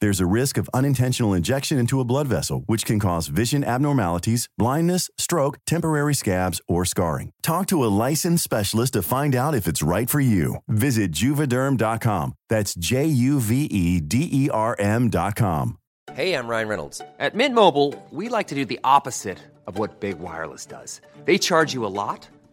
There's a risk of unintentional injection into a blood vessel, which can cause vision abnormalities, blindness, stroke, temporary scabs, or scarring. Talk to a licensed specialist to find out if it's right for you. Visit juvederm.com. That's J U V E D E R M.com. Hey, I'm Ryan Reynolds. At Mint Mobile, we like to do the opposite of what Big Wireless does. They charge you a lot,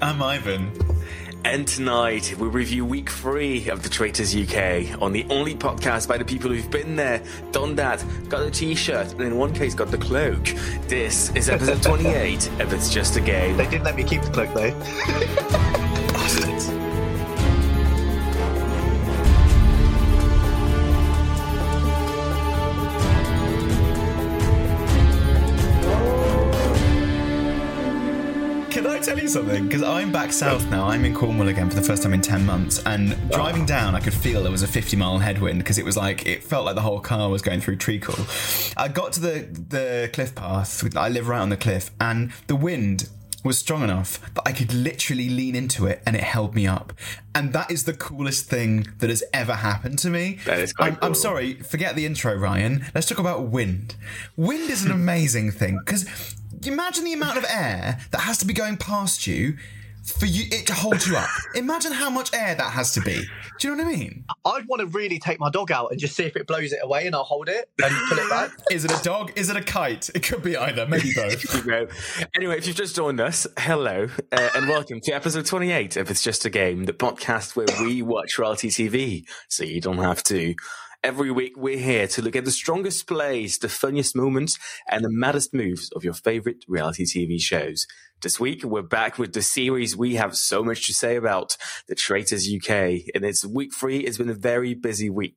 I'm Ivan. And tonight we review week three of The Traitors UK on the only podcast by the people who've been there, done that, got the t-shirt, and in one case got the cloak. This is episode 28 of It's Just a Game. They didn't let me keep the cloak though. something? Because I'm back south now. I'm in Cornwall again for the first time in 10 months. And driving down, I could feel there was a 50 mile headwind because it was like, it felt like the whole car was going through treacle. I got to the, the cliff path. I live right on the cliff. And the wind was strong enough that I could literally lean into it and it held me up. And that is the coolest thing that has ever happened to me. That is quite I'm, I'm sorry, forget the intro, Rayan. Let's talk about wind. Wind is an amazing thing because imagine the amount of air that has to be going past you for you it to hold you up. Imagine how much air that has to be. Do you know what I mean? I'd want to really take my dog out and just see if it blows it away, and I'll hold it and pull it back. Is it a dog? Is it a kite? It could be either, maybe both. Anyway, if you've just joined us, hello uh, and welcome to episode 28 of It's Just a Game, the podcast where we watch reality TV so you don't have to. Every week, we're here to look at the strongest plays, the funniest moments, and the maddest moves of your favorite reality TV shows. This week, we're back with the series we have so much to say about, The Traitors UK. And it's week three. It's been a very busy week.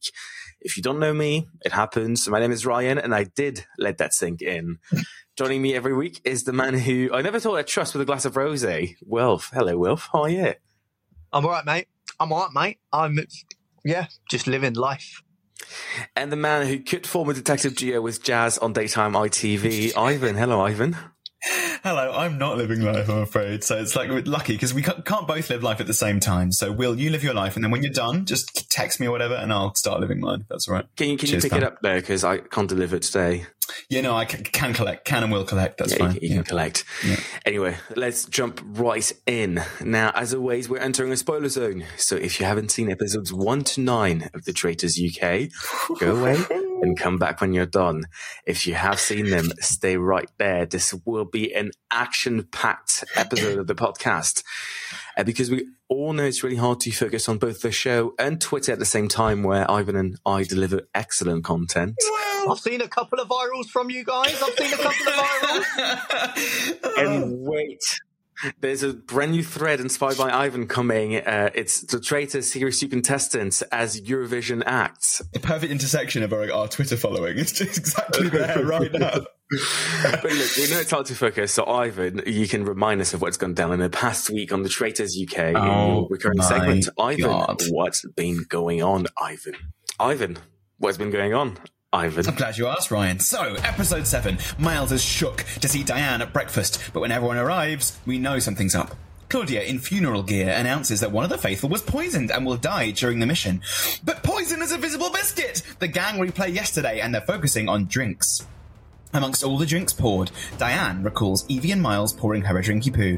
If you don't know me, it happens. My name is Rayan, and I did let that sink in. Joining me every week is the man who I never thought I'd trust with a glass of rosé, Wilf. Hello, Wilf. How are you? I'm all right, mate. I'm all right, mate. I'm, yeah, just living life. And the man who could form a detective duo with Jaz on daytime ITV, Ivan. Hello, Ivan. Hello, I'm not living life, I'm afraid. So it's like we're lucky because we can't both live life at the same time. So, Wilf, you live your life, and then when you're done, just text me or whatever, and I'll start living mine. That's all right. Can you can Cheers, you pick it up there because I can't deliver it today. Yeah, no, I can, can collect, can and will collect. That's yeah, fine. you, you Yeah. can collect. Yeah. Anyway, let's jump right in. Now, as always, we're entering a spoiler zone. So if you haven't seen episodes one to nine of The Traitors UK, go away and come back when you're done. If you have seen them, stay right there. This will be an action packed episode of the podcast. Uh, because we all know it's really hard to focus on both the show and Twitter at the same time, where Ivan and I deliver excellent content. I've seen a couple of virals from you guys. I've seen a couple of virals. And wait, there's a brand new thread inspired by Ivan coming. Uh, it's the traitor series two contestants as Eurovision acts. The perfect intersection of our, our Twitter following. It's just exactly there right now. but look, we know it's hard to focus. So, Ivan, you can remind us of what's gone down in the past week on the Traitors UK in Oh, your recurring segment. Ivan, God. what's been going on, Ivan? Ivan, what's been going on? Ivan. I'm glad you asked, Rayan. So, episode 7. Miles is shook to see Diane at breakfast, but when everyone arrives, we know something's up. Claudia, in funeral gear, announces that one of the faithful was poisoned and will die during the mission. But poison is a visible biscuit! The gang replay yesterday, and they're focusing on drinks. Amongst all the drinks poured, Diane recalls Evie and Miles pouring her a drinky poo.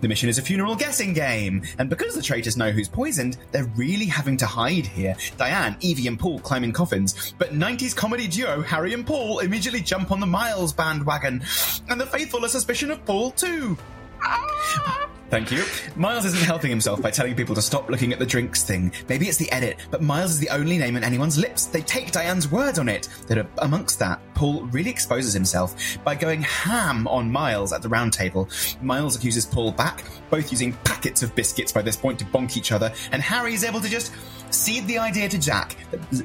The mission is a funeral guessing game, and because the traitors know who's poisoned, they're really having to hide here. Diane, Evie, and Paul climb in coffins, but 90s comedy duo Harry and Paul immediately jump on the Miles bandwagon, and the faithful are suspicion of Paul too. Ah! Thank you. Miles isn't helping himself by telling people to stop looking at the drinks thing. Maybe it's the edit, but Miles is the only name on anyone's lips. They take Diane's word on it. That amongst that, Paul really exposes himself by going ham on Miles at the round table. Miles accuses Paul back, both using packets of biscuits by this point to bonk each other, and Harry is able to just seed the idea to Jack,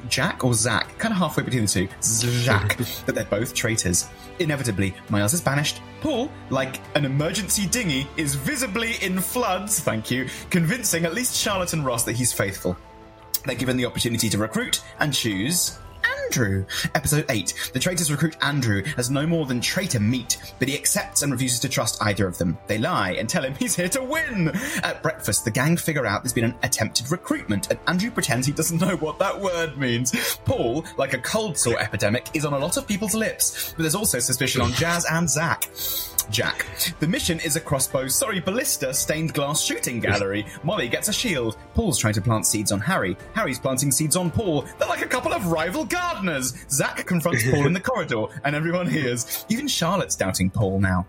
Jack or Zach, kind of halfway between the two, Zach, that they're both traitors. Inevitably, Miles is banished. Paul, like an emergency dinghy, is visibly in floods, thank you, convincing at least Charlotte and Ross that he's faithful. They're given the opportunity to recruit and choose Andrew. Episode 8. The traitors recruit Andrew as no more than traitor meat, but he accepts and refuses to trust either of them. They lie and tell him he's here to win. At breakfast, the gang figure out there's been an attempted recruitment, and Andrew pretends he doesn't know what that word means. Paul, like a cold sore epidemic, is on a lot of people's lips, but there's also suspicion on Jaz and Zach. Jack. The mission is a crossbow, sorry, ballista stained glass shooting gallery. Mollie gets a shield. Paul's trying to plant seeds on Harry. Harry's planting seeds on Paul. They're like a couple of rival gardeners. Zach confronts Paul in the corridor, and everyone hears. Even Charlotte's doubting Paul now.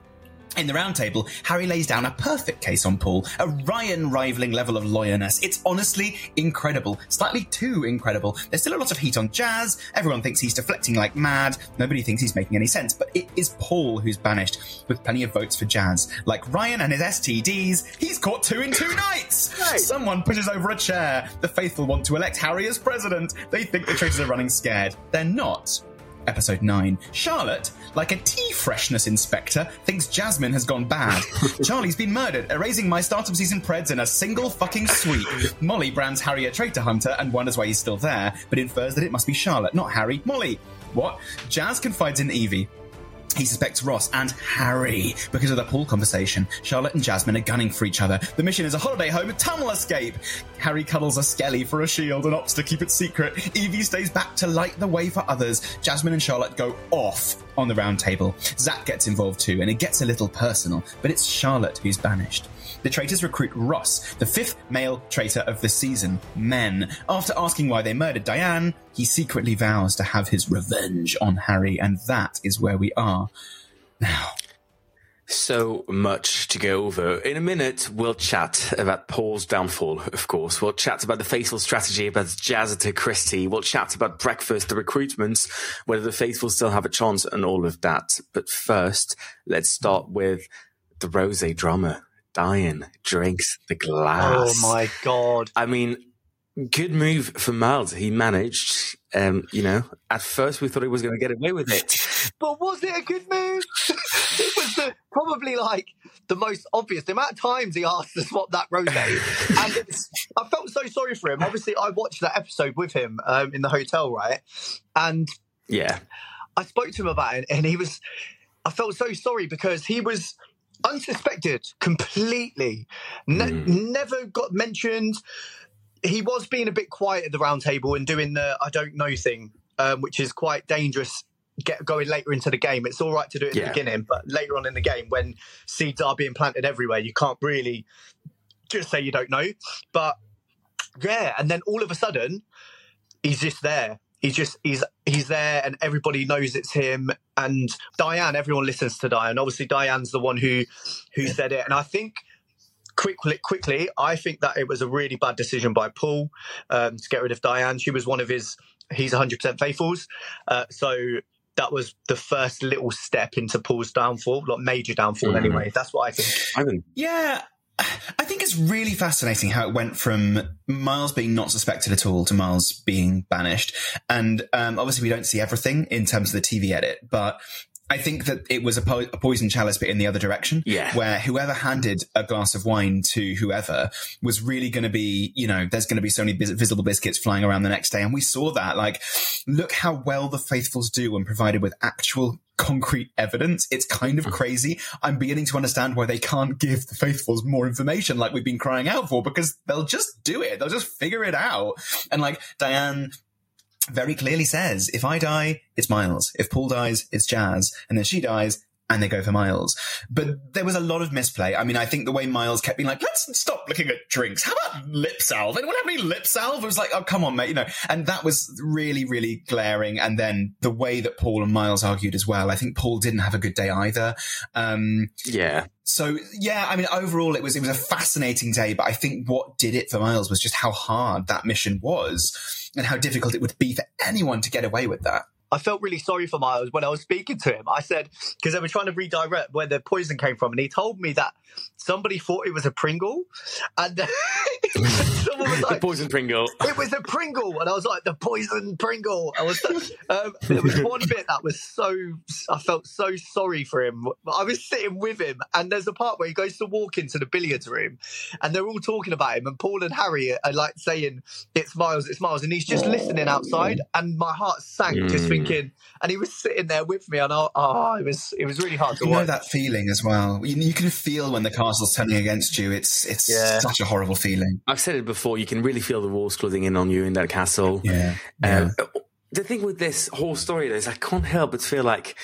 In the roundtable, Harry lays down a perfect case on Paul, a Rayan rivaling level of lawyerness. It's honestly incredible, slightly too incredible. There's still a lot of heat on Jaz. Everyone thinks he's deflecting like mad. Nobody thinks he's making any sense, but it is Paul who's banished, with plenty of votes for Jaz. Like Rayan and his STDs, he's caught two in two nights. Someone pushes over a chair. The faithful want to elect Harry as president. They think the traitors are running scared. They're not. Episode 9. Charlotte, like a tea freshness inspector, thinks Jasmine has gone bad. Charlie's been murdered, erasing my start of season preds in a single fucking sweep. Mollie brands Harry a traitor hunter and wonders why he's still there, but infers that it must be Charlotte, not Harry. Mollie! What? Jaz confides in Evie. He suspects Ross and Harry because of the pool conversation. Charlotte and Jasmine are gunning for each other. The mission is a holiday home a tunnel escape. Harry cuddles a skelly for a shield and opts to keep it secret. Evie stays back to light the way for others. Jasmine and Charlotte go off on the round table. Zach gets involved too, and it gets a little personal, but it's Charlotte who's banished. The traitors recruit Ross, the fifth male traitor of the season, Men. After asking why they murdered Diane, he secretly vows to have his revenge on Harry, and that is where we are now. So much to go over. In a minute, we'll chat about Paul's downfall, of course. We'll chat about the faithful strategy about Jazzita Christie. We'll chat about breakfast, the recruitments, whether the faithful still have a chance, and all of that. But first, let's start with the rose drama. Diane drinks the glass. Oh my god! I mean, good move for Miles. He managed. Um, you know, at first we thought he was going to get away with it, but was it a good move? it was the, probably like the most obvious. The amount of times he asked to swap that rose, and I felt so sorry for him. Obviously, I watched that episode with him um, in the hotel, right? And yeah, I spoke to him about it, and he was. I felt so sorry because he was unsuspected completely. Ne- mm. Never got mentioned. He was being a bit quiet at the round table and doing the I don't know thing, um, which is quite dangerous. Get going later into the game. It's all right to do it in yeah. the beginning, but later on in the game, when seeds are being planted everywhere, you can't really just say you don't know. But yeah, and then all of a sudden, he's just there he's just he's he's there and everybody knows it's him. And diane everyone listens to diane. Obviously diane's the one who who said it. And i think quickly quickly i think that it was a really bad decision by paul um, to get rid of diane. She was one of his he's 100% faithfuls. Uh, so that was the first little step into paul's downfall like major downfall mm-hmm. anyway. That's what i think. I mean yeah I think it's really fascinating how it went from Miles being not suspected at all to Miles being banished. And um, obviously, we don't see everything in terms of the TV edit, but I think that it was a, po- a, poison chalice, but in the other direction. Yeah. Where whoever handed a glass of wine to whoever was really going to be, you know, there's going to be so many visible biscuits flying around the next day. And we saw that. Like, look how well the faithfuls do when provided with actual concrete evidence. It's kind of mm. crazy. I'm beginning to understand why they can't give the faithfuls more information like we've been crying out for because they'll just do it. They'll just figure it out. And like Diane very clearly says, if I die, it's Miles. If Paul dies, it's Jaz. And then she dies, and they go for Miles. But there was a lot of misplay. I mean, I think the way Miles kept being like, let's stop looking at drinks. How about lip salve? Anyone have any lip salve? It was like, oh, come on, mate. You know, and that was really, really glaring. And then the way that Paul and Miles argued as well. I think Paul didn't have a good day either. Um, yeah. So yeah, I mean, overall it was, it was a fascinating day, but I think what did it for Miles was just how hard that mission was and how difficult it would be for anyone to get away with that. I felt really sorry for Miles when I was speaking to him. I said, because they were trying to redirect where the poison came from, and he told me that somebody thought it was a Pringle, and someone was like, "The poison Pringle." It was a Pringle, and I was like, "The poison Pringle." I was. Um, there was one bit that was so. I felt so sorry for him. I was sitting with him, and there's a part where he goes to walk into the billiards room, and they're all talking about him, and Paul and Harry are like saying, "It's Miles, it's Miles," and he's just listening outside, and my heart sank mm. just thinking. And he was sitting there with me, and I, oh, it was it was really hard to you watch. know that feeling as well. You, you can feel when the castle's turning against you. It's it's yeah. such a horrible feeling. I've said it before. You can really feel the walls closing in on you in that castle. Yeah. Um, yeah. The thing with this whole story is, I can't help but feel like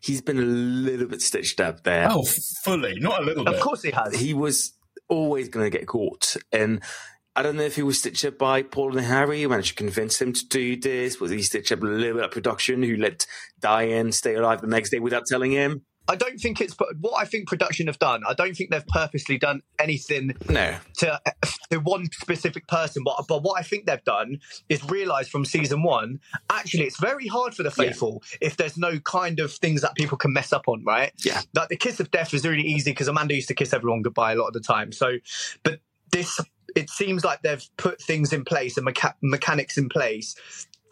he's been a little bit stitched up there. Oh, fully, not a little bit. Of course he has. He was always going to get caught, and I don't know if he was stitched up by Paul and Harry, who managed to convince him to do this. Was he stitched up a little bit of production, who let Diane stay alive the next day without telling him? I don't think it's what I think production have done. I don't think they've purposely done anything no. to to one specific person. But but what I think they've done is realised from season one, actually, it's very hard for the faithful yeah. if there's no kind of things that people can mess up on, right? Yeah, like the kiss of death is really easy because Amanda used to kiss everyone goodbye a lot of the time. So, but this it seems like they've put things in place and mecha- mechanics in place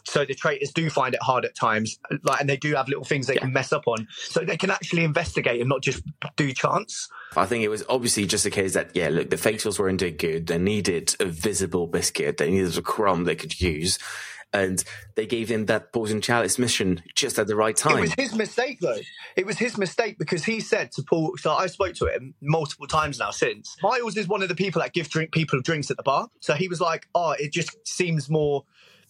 so the traitors do find it hard at times, like, and they do have little things they yeah. can mess up on, so they can actually investigate and not just do chance. I think it was obviously just a case that yeah, look, the faithfuls weren't doing good. They needed a visible biscuit. They needed a crumb they could use. And they gave him that poison chalice mission just at the right time. It was his mistake, though. It was his mistake because he said to Paul. So I spoke to him multiple times now since. Miles is one of the people that give drink people drinks at the bar. So he was like, "Oh, it just seems more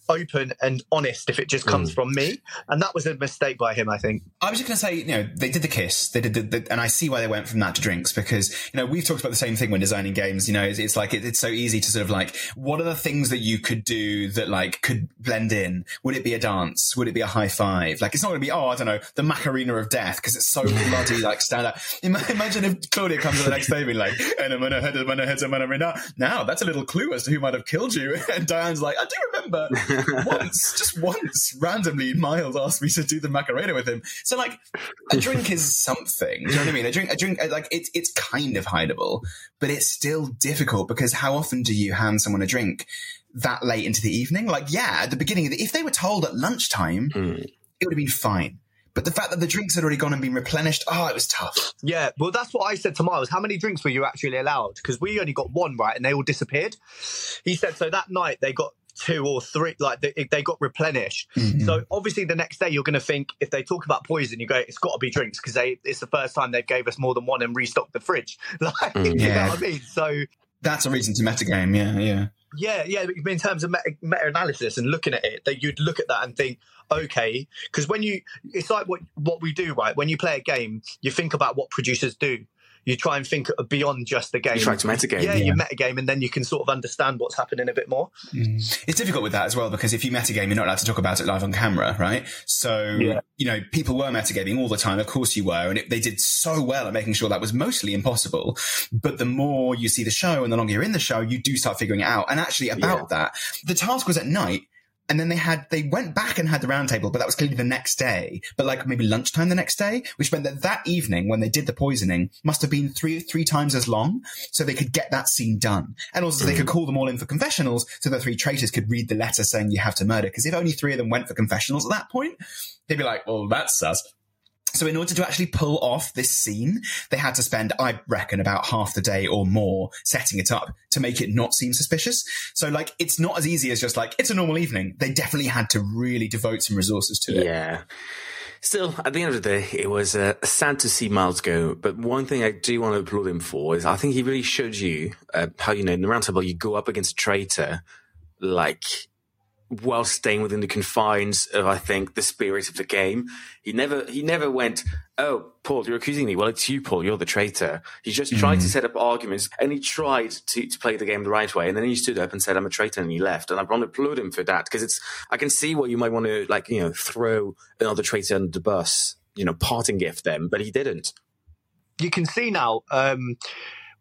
open and honest if it just comes mm. from me. And that was a mistake by him, I think. I was just going to say, you know, they did the kiss, they did the, the, and I see why they went from that to drinks because, you know, we've talked about the same thing when designing games. You know, it's, it's like, it, it's so easy to sort of like, what are the things that you could do that like could blend in? Would it be a dance? Would it be a high five? Like, it's not going to be, oh, I don't know, the Macarena of death because it's so bloody like stand up. Imagine if Claudia comes to the next day being like, and I'm going to head, I'm going to head, I'm going to now that's a little clue as to who might have killed you. And Diane's like, I do remember once, just once, randomly, Miles asked me to do the Macarena with him. So like, a drink is something. Do you know what I mean? A drink, a drink, like it's it's kind of hideable, but it's still difficult because how often do you hand someone a drink that late into the evening? Like, yeah, at the beginning of the, if they were told at lunchtime, mm. it would have been fine. But the fact that the drinks had already gone and been replenished, oh, it was tough. Yeah, well, that's what I said to Miles. How many drinks were you actually allowed? Because we only got one, right? And they all disappeared. He said, so that night they got two or three, like they, they got replenished. Mm-hmm. So obviously the next day you're going to think if they talk about poison, you go, it's got to be drinks because they it's the first time they gave us more than one and restocked the fridge. Like, mm, yeah. you know what I mean? So that's a reason to metagame. Yeah, yeah. Yeah, yeah. In terms of meta, meta analysis and looking at it, that you'd look at that and think, okay, because when you, it's like what what we do, right? When you play a game, you think about what producers do you try and think beyond just the game. You try to metagame. Yeah, yeah, you metagame, and then you can sort of understand what's happening a bit more. Mm. It's difficult with that as well because if you metagame, you're not allowed to talk about it live on camera, right? So, yeah. you know, people were metagaming all the time. Of course you were. And it, they did so well at making sure that was mostly impossible. But the more you see the show and the longer you're in the show, you do start figuring it out. And actually about yeah. that, the task was at night and then they had they went back and had the roundtable, but that was clearly the next day. But like maybe lunchtime the next day, which meant that that evening when they did the poisoning must have been three three times as long, so they could get that scene done, and also mm. they could call them all in for confessionals, so the three traitors could read the letter saying you have to murder. Because if only three of them went for confessionals at that point, they'd be like, well, that's sus. So in order to actually pull off this scene, they had to spend, I reckon, about half the day or more setting it up to make it not seem suspicious. So like, it's not as easy as just like, it's a normal evening. They definitely had to really devote some resources to it. Yeah. Still, at the end of the day, it was uh, sad to see Miles go. But one thing I do want to applaud him for is I think he really showed you uh, how, you know, in the roundtable, you go up against a traitor, like, while staying within the confines of, I think, the spirit of the game. He never, he never went, Oh, Paul, you're accusing me. Well, it's you, Paul. You're the traitor. He just tried to set up arguments and he tried to, to play the game the right way. And then he stood up and said, I'm a traitor and he left. And I want to applaud him for that because it's, I can see what you might want to like, you know, throw another traitor under the bus, you know, parting gift them, but he didn't. You can see now, um,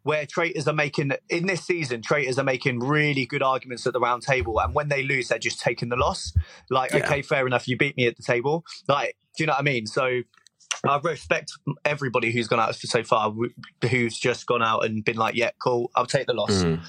where traitors are making in this season, traitors are making really good arguments at the round table, and when they lose, they're just taking the loss. Like, Yeah. okay, fair enough, you beat me at the table. Like, do you know what I mean? So, I respect everybody who's gone out so far, who's just gone out and been like, "Yeah, cool, I'll take the loss." Mm.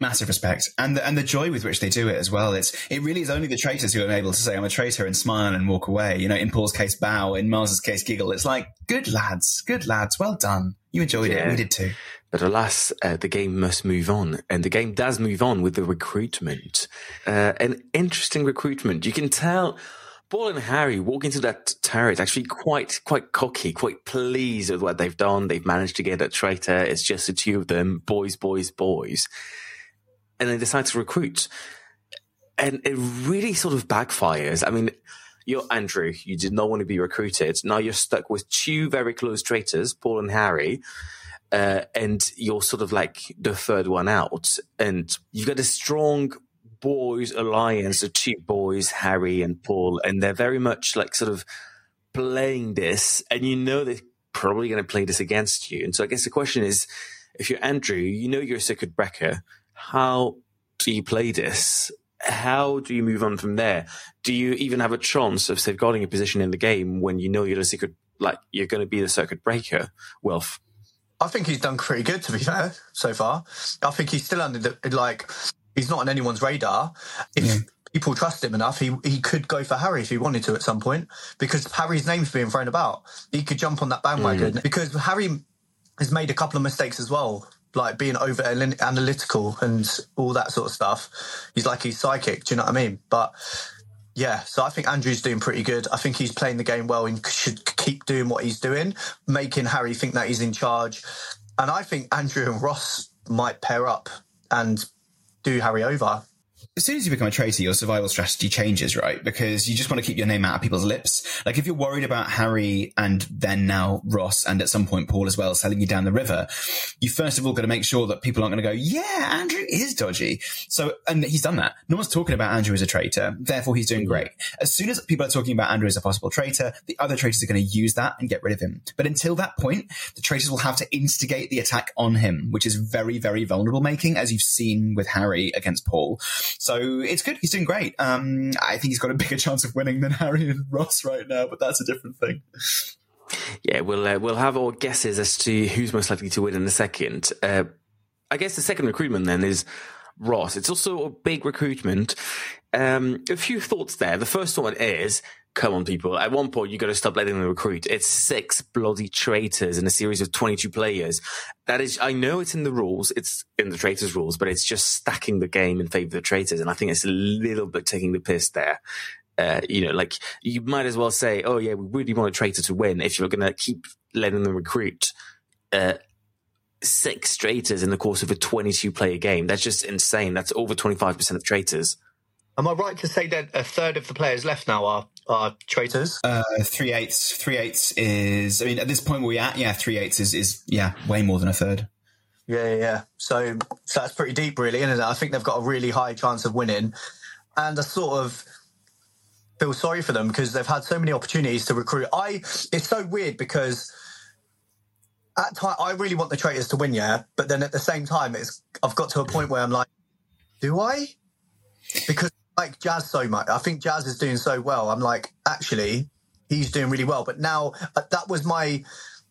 Massive respect. And the, and the joy with which they do it as well. It's, it really is only the traitors who are able to say, I'm a traitor and smile and walk away. You know, in Paul's case, bow. In Miles's case, giggle. It's like, good lads, good lads. Well done. You enjoyed Yeah. it. We did too. But alas, uh, the game must move on, and the game does move on with the recruitment. Uh, an interesting recruitment. You can tell Paul and Harry walk into that turret actually quite, quite cocky, quite pleased with what they've done. They've managed to get a traitor. It's just the two of them, boys, boys, boys, and they decide to recruit. And it really sort of backfires. I mean, you're Andrew. You did not want to be recruited. Now you're stuck with two very close traitors, Paul and Harry uh, and you're sort of like the third one out. And you've got a strong boys alliance, the two boys, Harry and Paul, and they're very much like sort of playing this, and you know they're probably going to play this against you. And so I guess the question is, if you're Andrew, you know you're a circuit breaker. How do you play this? How do you move on from there? Do you even have a chance of safeguarding a position in the game when you know you're the secret, like you're going to be the circuit breaker? Well, I think he's done pretty good, to be fair, so far. I think he's still under the like he's not on anyone's radar. If people trust him enough, he he could go for Harry if he wanted to at some point because Harry's name's being thrown about. He could jump on that bandwagon mm. because Harry has made a couple of mistakes as well, like being over analytical and all that sort of stuff. He's like he's psychic. Do you know what I mean? But yeah, so I think Andrew's doing pretty good. I think he's playing the game well and should keep doing what he's doing, making Harry think that he's in charge. And I think Andrew and Ross might pair up and do Harry over. As soon as you become a traitor, your survival strategy changes, right? Because you just want to keep your name out of people's lips. Like if you're worried about Harry and then now Ross and at some point Paul as well selling you down the river, you first of all got to make sure that people aren't going to go, yeah, Andrew is dodgy. So, and he's done that. No one's talking about Andrew as a traitor. Therefore, he's doing great. As soon as people are talking about Andrew as a possible traitor, the other traitors are going to use that and get rid of him. But until that point, the traitors will have to instigate the attack on him, which is very, very vulnerable making, as you've seen with Harry against Paul. So it's good. He's doing great. Um, I think he's got a bigger chance of winning than Harry and Ross right now, but that's a different thing. Yeah, we'll uh, we'll have our guesses as to who's most likely to win in a second. Uh, I guess the second recruitment then is Ross. It's also a big recruitment. Um, a few thoughts there. The first one is, come on, people. At one point, you've got to stop letting them recruit. It's six bloody traitors in a series of 22 players. That is, I know it's in the rules. It's in the traitors rules, but it's just stacking the game in favor of the traitors. And I think it's a little bit taking the piss there. Uh, you know, like you might as well say, "Oh yeah, we really want a traitor to win." If you're going to keep letting them recruit uh, six traitors in the course of a 22 player game, that's just insane. That's over 25 percent of traitors. Am I right to say that a third of the players left now are, are traitors? Uh, three eighths. Three eighths is, I mean, at this point where we're at, yeah, three eighths is, is, yeah, way more than a third. Yeah, yeah, yeah. So, so that's pretty deep, really, isn't it? I think they've got a really high chance of winning. And I sort of feel sorry for them because they've had so many opportunities to recruit. I it's so weird because at time I really want the traitors to win, yeah, but then at the same time it's I've got to a point where I'm like, do I? Because like Jaz so much. I think Jaz is doing so well. I'm like, actually, he's doing really well. But now uh, that was my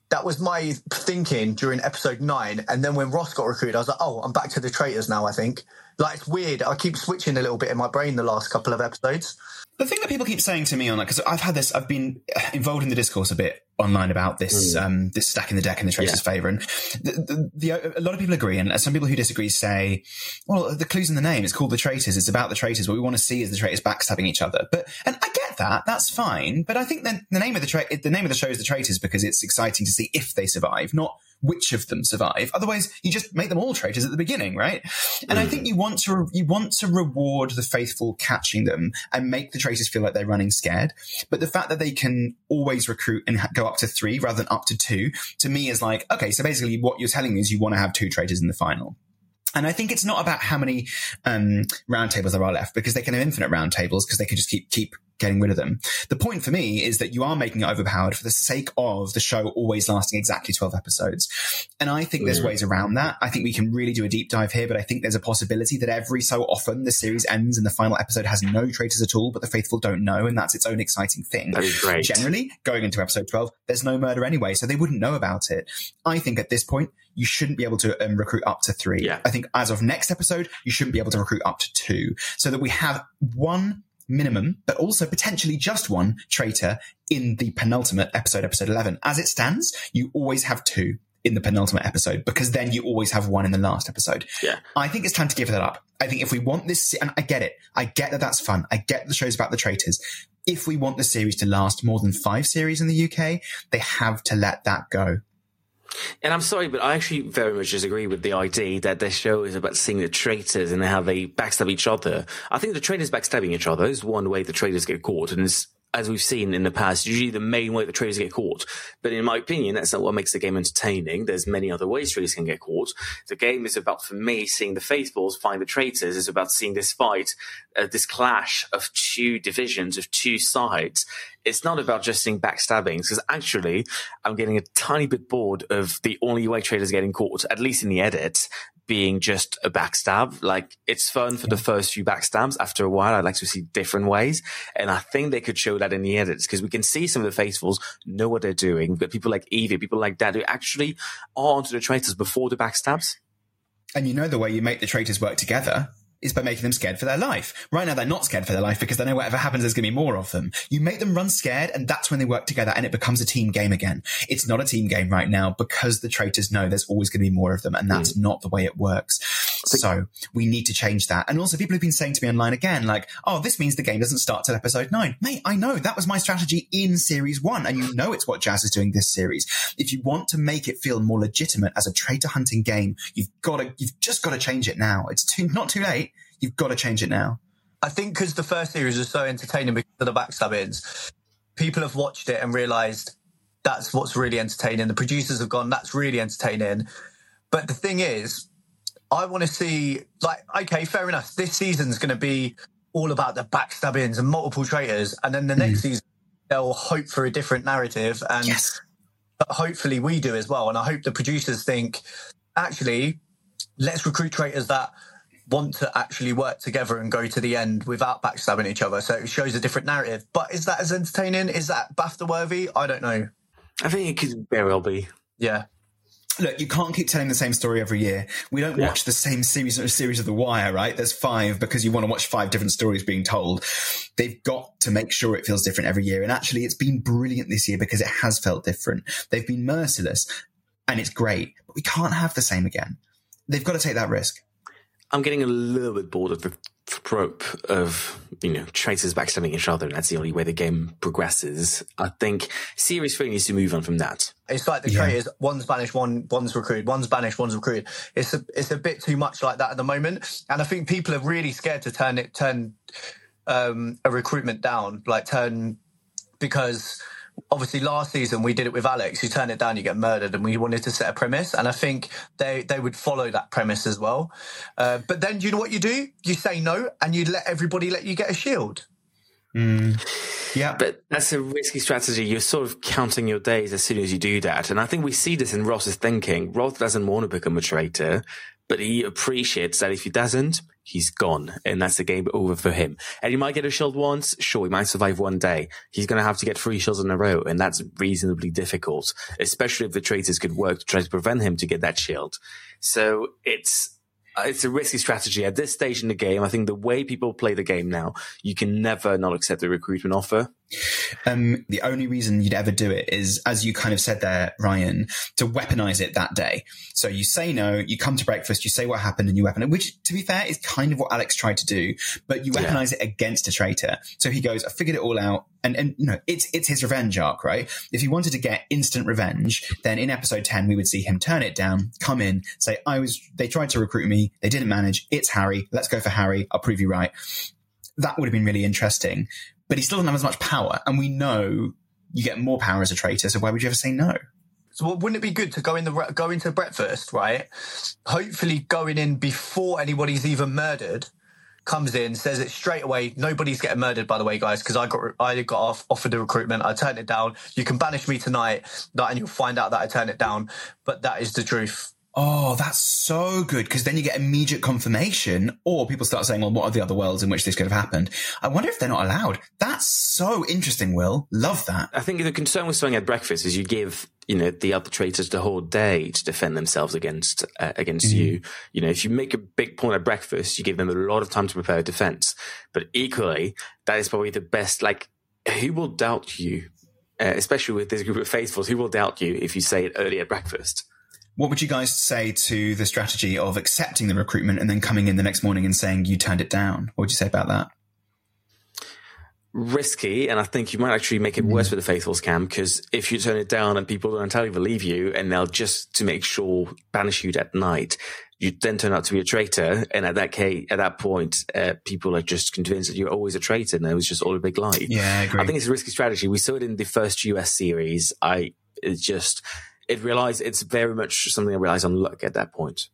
that was my thinking during episode nine. And then when Ross got recruited, I was like, oh, I'm back to the traitors now, I think. Like, it's weird. I keep switching a little bit in my brain the last couple of episodes. The thing that people keep saying to me on that, because I've had this, I've been involved in the discourse a bit online about this, mm. um, this stacking the deck in the traitors' yeah. favour. And the, the, the, a lot of people agree, and some people who disagree say, well, the clue's in the name. It's called the traitors. It's about the traitors. What we want to see is the traitors backstabbing each other. But, and I that. That's fine. But I think the, the name of the tra- the name of the show is the traitors because it's exciting to see if they survive, not which of them survive. Otherwise, you just make them all traitors at the beginning, right? And mm. I think you want to, re- you want to reward the faithful catching them and make the traitors feel like they're running scared. But the fact that they can always recruit and ha- go up to three rather than up to two, to me is like, okay, so basically what you're telling me is you want to have two traitors in the final. And I think it's not about how many um, roundtables there are left because they can have infinite roundtables because they can just keep keep getting rid of them. The point for me is that you are making it overpowered for the sake of the show always lasting exactly 12 episodes. And I think there's ways around that. I think we can really do a deep dive here, but I think there's a possibility that every so often the series ends and the final episode has no traitors at all, but the faithful don't know. And that's its own exciting thing. Great. Generally, going into episode 12, there's no murder anyway, so they wouldn't know about it. I think at this point, you shouldn't be able to um, recruit up to three. Yeah. I think as of next episode, you shouldn't be able to recruit up to two so that we have one minimum, but also potentially just one traitor in the penultimate episode, episode 11. As it stands, you always have two in the penultimate episode because then you always have one in the last episode. Yeah. I think it's time to give that up. I think if we want this, and I get it. I get that that's fun. I get the show's about the traitors. If we want the series to last more than five series in the UK, they have to let that go. And I'm sorry, but I actually very much disagree with the idea that this show is about seeing the traitors and how they backstab each other. I think the traitors backstabbing each other is one way the traitors get caught, and is as we've seen in the past, usually the main way the traders get caught. But in my opinion, that's not what makes the game entertaining. There's many other ways traders can get caught. The game is about, for me, seeing the faithfuls find the traitors. It's about seeing this fight, uh, this clash of two divisions, of two sides. It's not about just seeing backstabbing, because actually, I'm getting a tiny bit bored of the only way traders getting caught, at least in the edit, being just a backstab. Like it's fun for the first few backstabs. After a while, I'd like to see different ways. And I think they could show that in the edits because we can see some of the faithfuls know what they're doing. But people like Evie, people like that who actually are onto the traitors before the backstabs. And you know the way you make the traitors work together is by making them scared for their life. Right now, they're not scared for their life because they know whatever happens, there's going to be more of them. You make them run scared, and that's when they work together and it becomes a team game again. It's not a team game right now because the traitors know there's always going to be more of them, and that's mm. not the way it works. So we need to change that. And also, people have been saying to me online again, like, oh, this means the game doesn't start till episode nine. Mate, I know that was my strategy in series one, and you know it's what Jaz is doing this series. If you want to make it feel more legitimate as a traitor hunting game, you've got to, you've just got to change it now. It's too, not too late You've got to change it now. I think because the first series was so entertaining because of the backstabbings, people have watched it and realised that's what's really entertaining. The producers have gone, that's really entertaining. But the thing is, I want to see, like, okay, fair enough. This season's going to be all about the backstabbings and multiple traitors. And then the mm. next season, they'll hope for a different narrative. And yes. hopefully we do as well. And I hope the producers think, actually, let's recruit traitors that want to actually work together and go to the end without backstabbing each other. So it shows a different narrative. But is that as entertaining? Is that BAFTA worthy? I don't know. I think it could very well be. Yeah. Look, you can't keep telling the same story every year. We don't yeah. watch the same series series of The Wire, right? There's five because you want to watch five different stories being told. They've got to make sure it feels different every year. And actually, it's been brilliant this year because it has felt different. They've been merciless and it's great, but we can't have the same again. They've got to take that risk. I'm getting a little bit bored of the trope of, you know, traitors backstabbing each other, and that's the only way the game progresses. I think Series 3 needs to move on from that. It's like the yeah. traitors, one's banished, one, one's recruited, one's banished, one's recruited. It's a, it's a bit too much like that at the moment. And I think people are really scared to turn it, turn, um, a recruitment down, like turn, because obviously last season we did it with Alex. You turn it down, you get murdered, and we wanted to set a premise, and I think they they would follow that premise as well. Uh, but then, you know what you do? You say no, and you let everybody let you get a shield. Mm. Yeah, but that's a risky strategy. You're sort of counting your days as soon as you do that, and I think we see this in Ross's thinking. Ross doesn't want to become a traitor, but he appreciates that if he doesn't, he's gone, and that's the game over for him. And he might get a shield once, sure, he might survive one day. He's going to have to get three shields in a row, and that's reasonably difficult, especially if the traitors could work to try to prevent him to get that shield. So it's it's a risky strategy at this stage in the game. I think the way people play the game now, you can never not accept the recruitment offer. Um, the only reason you'd ever do it is, as you kind of said there, Rayan, to weaponize it that day. So you say no, you come to breakfast, you say what happened, and you weaponize. It, which, to be fair, is kind of what Alex tried to do, but you weaponize yeah. it against a traitor. So he goes, "I figured it all out," and and you know, it's it's his revenge arc, right? If he wanted to get instant revenge, then in episode ten we would see him turn it down, come in, say, "I was." They tried to recruit me, they didn't manage. It's Harry. Let's go for Harry. I'll prove you right that would have been really interesting but he still doesn't have as much power. And we know you get more power as a traitor. So why would you ever say no? So wouldn't it be good to go in the go into breakfast, right? Hopefully, going in before anybody's even murdered, comes in, says it straight away. Nobody's getting murdered, by the way, guys, because I got I got off, offered the recruitment. I turned it down. You can banish me tonight, and you'll find out that I turned it down. But that is the truth. Oh, that's so good because then you get immediate confirmation, or people start saying, "Well, what are the other worlds in which this could have happened?" I wonder if they're not allowed. That's so interesting. Will love that. I think the concern with swinging at breakfast is you give you know the other traitors the whole day to defend themselves against uh, against mm-hmm. you. You know, if you make a big point at breakfast, you give them a lot of time to prepare a defense. But equally, that is probably the best. Like, who will doubt you? Uh, especially with this group of faithfuls, who will doubt you if you say it early at breakfast? What would you guys say to the strategy of accepting the recruitment and then coming in the next morning and saying you turned it down? What would you say about that? Risky, and I think you might actually make it worse mm. with the faithful scam because if you turn it down and people don't entirely believe you, and they'll just to make sure banish you that night, you then turn out to be a traitor, and at that case, at that point, uh, people are just convinced that you're always a traitor, and it was just all a big lie. Yeah, I agree. I think it's a risky strategy. We saw it in the first US series. I it's just it relies, it's very much something I realized on luck at that point.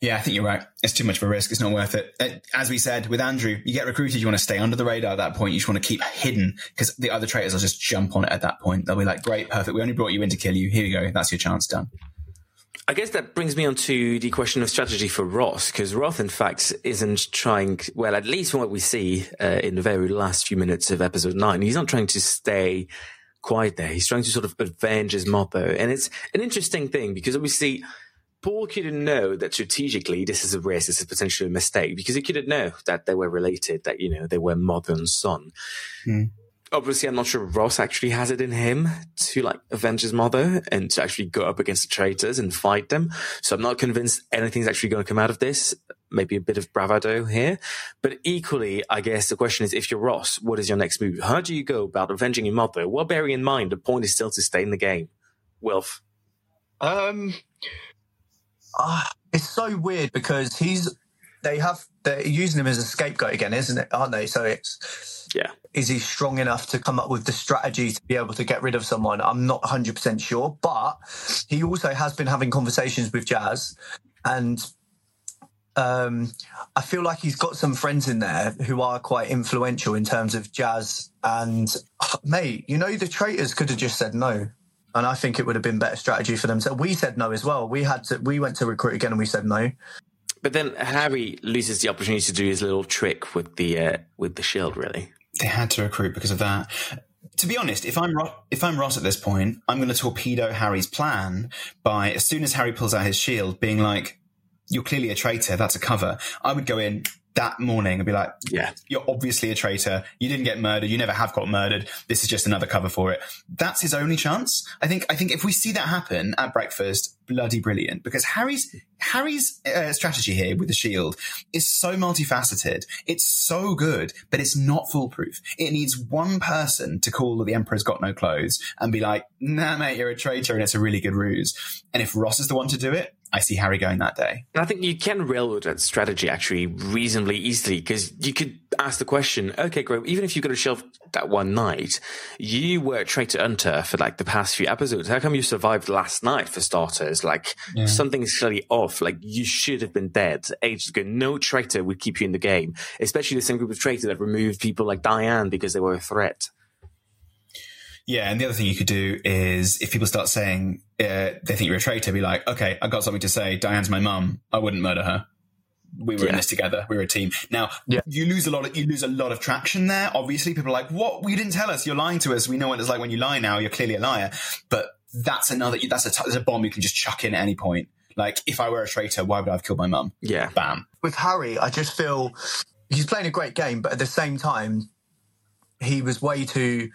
Yeah, I think you're right. It's too much of a risk. It's not worth it. Uh, as we said with Andrew, you get recruited, you want to stay under the radar at that point. You just want to keep hidden because the other traitors will just jump on it at that point. They'll be like, great, perfect. We only brought you in to kill you. Here you go. That's your chance done. I guess that brings me on to the question of strategy for Ross, because Ross, in fact, isn't trying, well, at least from what we see uh, in the very last few minutes of episode nine, he's not trying to stay quiet there. He's trying to sort of avenge his mother. And it's an interesting thing because obviously Paul couldn't know that strategically this is a risk, this is potentially a mistake because he couldn't know that they were related, that, you know, they were mother and son. Mm. Obviously, I'm not sure Ross actually has it in him to like avenge his mother and to actually go up against the traitors and fight them. So I'm not convinced anything's actually going to come out of this maybe a bit of bravado here. But equally, I guess the question is, if you're Ross, what is your next move? How do you go about avenging your mother? Well, bearing in mind the point is still to stay in the game. Wilf. Um, uh, it's so weird because he's they have they're using him as a scapegoat again, isn't it? Aren't they? So it's yeah. Is he strong enough to come up with the strategy to be able to get rid of someone? I'm not 100 percent sure, but he also has been having conversations with Jaz, and um, I feel like he's got some friends in there who are quite influential in terms of Jaz. And mate, you know, the traitors could have just said no. And I think it would have been better strategy for them. So we said no as well. We had to, we went to recruit again and we said no. But then Harry loses the opportunity to do his little trick with the, uh, with the shield, really. They had to recruit because of that to be honest, if I'm if I'm Ross at this point, I'm going to torpedo Harry's plan by as soon as Harry pulls out his shield, being like, you're clearly a traitor. That's a cover. I would go in that morning and be like, yeah, you're obviously a traitor. You didn't get murdered. You never have got murdered. This is just another cover for it. That's his only chance. I think, I think if we see that happen at breakfast, bloody brilliant because Harry's, Harry's uh, strategy here with the shield is so multifaceted. It's so good, but it's not foolproof. It needs one person to call that the Emperor's got no clothes and be like, nah, mate, you're a traitor. And it's a really good ruse. And if Ross is the one to do it, I see Harry going that day. I think you can railroad that strategy actually reasonably easily because you could ask the question, okay, great, even if you got a shelf that one night, you were a traitor hunter for like the past few episodes. How come you survived last night for starters? Like yeah. something's clearly off. Like you should have been dead ages ago. No traitor would keep you in the game, especially the same group of traitors that removed people like Diane because they were a threat. Yeah, and the other thing you could do is if people start saying uh, they think you're a traitor, be like, okay, I got something to say. Diane's my mum. I wouldn't murder her. We were in this together. We were a team. Now Yeah. you lose a lot of you lose a lot of traction there. Obviously, people are like, "What? You didn't tell us. You're lying to us. We know what it's like when you lie. Now you're clearly a liar." But that's another. That's a t- that's a bomb you can just chuck in at any point. Like, if I were a traitor, why would I have killed my mum? Yeah. Bam. with Harry, I just feel he's playing a great game, but at the same time, he was way too.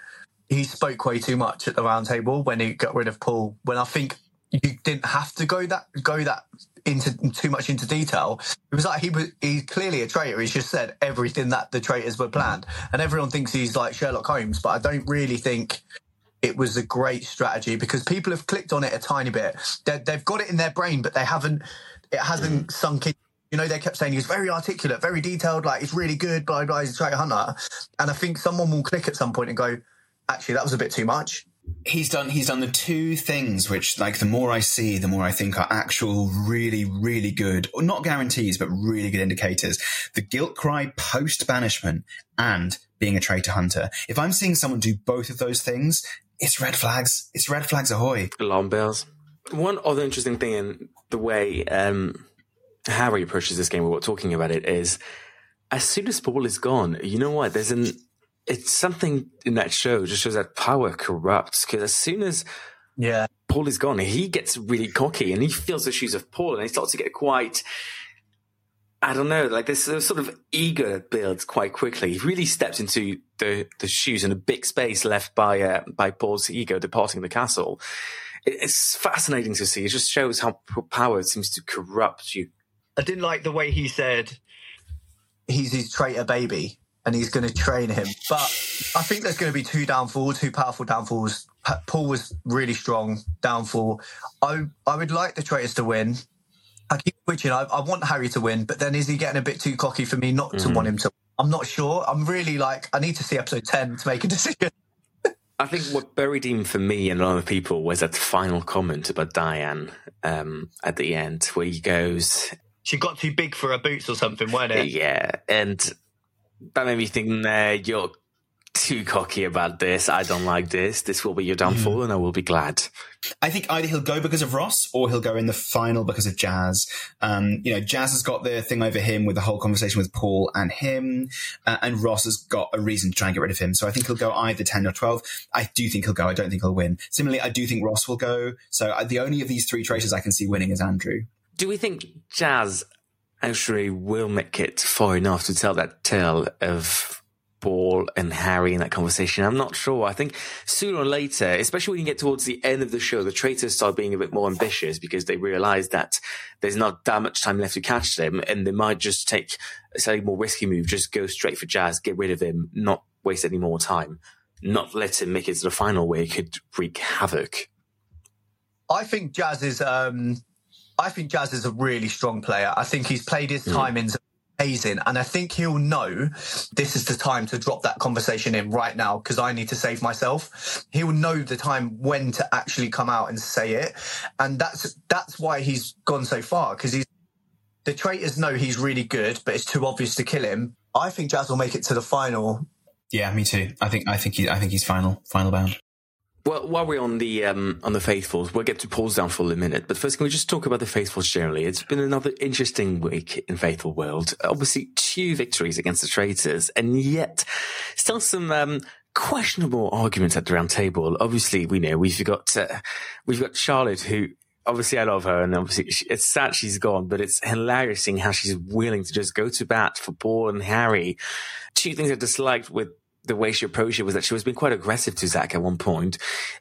He spoke way too much at the round table when he got rid of Paul. When I think you didn't have to go that go that into too much into detail. It was like he was he's clearly a traitor. He's just said everything that the traitors were planned, and everyone thinks he's like Sherlock Holmes, but I don't really think it was a great strategy because people have clicked on it a tiny bit. they they've got it in their brain, but they haven't. It hasn't mm-hmm. sunk in. You know, they kept saying he was very articulate, very detailed, like he's really good, blah blah. He's a traitor hunter, and I think someone will click at some point and go, actually, that was a bit too much. he's done he's done the two things which like the more I see, the more I think are actual really, really good or not guarantees, but really good indicators. The guilt cry post banishment and being a traitor hunter. If I'm seeing someone do both of those things, it's red flags. It's red flags ahoy. Alarm bells. One other interesting thing in the way um, Harry approaches this game, we were talking about it, is as soon as Paul is gone, you know what? There's an it's something in that show just shows that power corrupts because as soon as Yeah, Paul is gone, he gets really cocky and he feels the shoes of Paul and he starts to get quite. I don't know, like this sort of ego builds quite quickly. He really steps into the, the shoes and the big space left by uh, by Paul's ego departing the castle. It- It's fascinating to see. It just shows how power seems to corrupt you. I didn't like the way he said he's his traitor baby and he's going to train him. But I think there's going to be two downfalls, two powerful downfalls. Paul was really strong downfall. I I would like the traitors to win. I keep switching. I, I want Harry to win, but then is he getting a bit too cocky for me not to want him to? I'm not sure. I'm really like I need to see episode ten to make a decision. I think what buried him for me and a lot of people was that final comment about Diane um, at the end, where he goes, She got too big for her boots or something, weren't it? Yeah, and that made me think, nah, you're too cocky about this. I don't like this. This will be your downfall, and I will be glad. I think either he'll go because of Ross or he'll go in the final because of Jaz. Um, you know, Jaz has got the thing over him with the whole conversation with Paul and him, uh, and Ross has got a reason to try and get rid of him. So I think he'll go either 10 or 12. I do think he'll go. I don't think he'll win. Similarly, I do think Ross will go. So uh, the only of these three traitors I can see winning is Andrew. Do we think Jaz actually will make it far enough to tell that tale of Paul and Harry in that conversation? I'm not sure. I think sooner or later, especially when you get towards the end of the show, the traitors start being a bit more ambitious because they realize that there's not that much time left to catch them, and they might just take a slightly more risky move, just go straight for Jaz, get rid of him, not waste any more time, not let him make it to the final where he could wreak havoc. I think Jaz is. Um, I think Jaz is a really strong player. I think he's played his mm. timings amazing, and I think he'll know this is the time to drop that conversation in right now because I need to save myself. He'll know the time when to actually come out and say it, and that's that's why he's gone so far because he's. The traitors know he's really good, but it's too obvious to kill him. I think Jaz will make it to the final. Yeah, me too. I think I think he I think he's final final bound. Well, while we're on the um, on the faithfuls, we'll get to Paul's downfall in a minute. But first, can we just talk about the faithfuls generally? It's been another interesting week in Faithful World. Obviously, two victories against the traitors, and yet still some um, questionable arguments at the round table. Obviously, we know we've got uh, we've got Charlotte, who obviously I love her, and obviously she, it's sad she's gone, but it's hilarious seeing how she's willing to just go to bat for Paul and Harry. Two things I disliked with the way she approached it was that she was being quite aggressive to Zach at one point,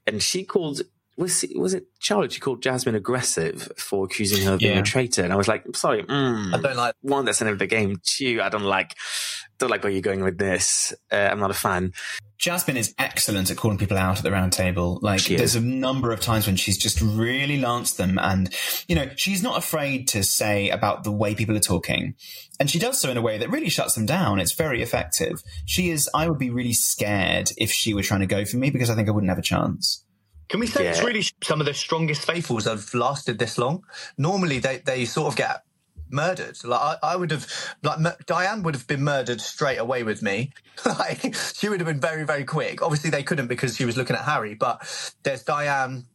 and she called was it, was it Charlotte? She called Jasmine aggressive for accusing her of being Yeah. a traitor, and I was like, I'm sorry, mm, I don't like. one that's the end of the game. Two, I don't like don't like where you're going with this. Uh, I'm not a fan. Jasmine is excellent at calling people out at the round table. Like, She there's is. a number of times when she's just really lanced them. And, you know, she's not afraid to say about the way people are talking. And she does so in a way that really shuts them down. It's very effective. She is, I would be really scared if she were trying to go for me because I think I wouldn't have a chance. Can we say it's really some of the strongest faithfuls have lasted this long? Normally, they, they sort of get murdered. Like I, I would have, like Diane would have been murdered straight away with me. like she would have been very, very quick. Obviously they couldn't because she was looking at Harry. But there's Diane.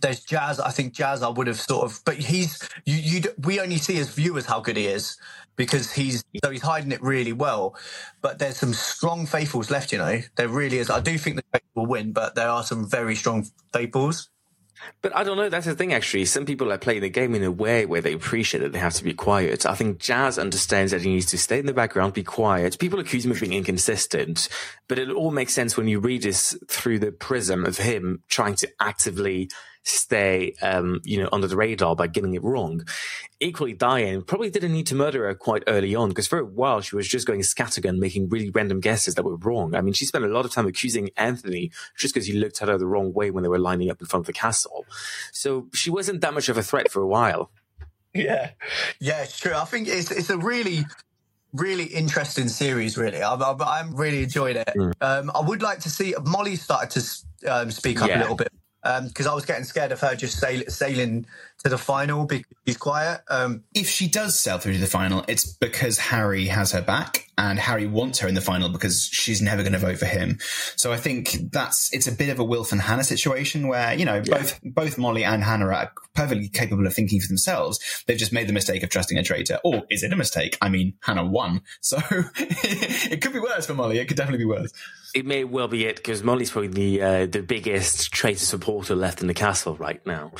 There's Jaz. I think Jaz. I would have sort of, but he's you. You we only see as viewers how good he is because he's so he's hiding it really well. But there's some strong faithfuls left. You know, there really is. I do think the will win, but there are some very strong faithfuls. But I don't know. That's the thing, actually. Some people are playing the game in a way where they appreciate that they have to be quiet. I think Jaz understands that he needs to stay in the background, be quiet. People accuse him of being inconsistent, but it all makes sense when you read this through the prism of him trying to actively stay, um, you know, under the radar by getting it wrong. Equally, Diane probably didn't need to murder her quite early on because for a while she was just going scattergun, making really random guesses that were wrong. I mean, she spent a lot of time accusing Anthony just because he looked at her the wrong way when they were lining up in front of the castle. So she wasn't that much of a threat for a while. Yeah, yeah, it's true. I think it's it's a really really interesting series. Really, I'm, I'm, I'm really enjoying it. Mm. Um, I would like to see Mollie started to um, speak up yeah. a little bit because um, I was getting scared of her just sail, sailing to the final because she's quiet. Um, if she does sail through to the final, it's because Harry has her back, and Harry wants her in the final because she's never going to vote for him. So I think that's it's a bit of a Wilf and Hannah situation where you know yeah. both both Mollie and Hannah are perfectly capable of thinking for themselves. They've just made the mistake of trusting a traitor, or is it a mistake? I mean, Hannah won, so it could be worse for Mollie. It could definitely be worse. It may well be it because Mollie's probably the uh, the biggest traitor supporter left in the castle right now.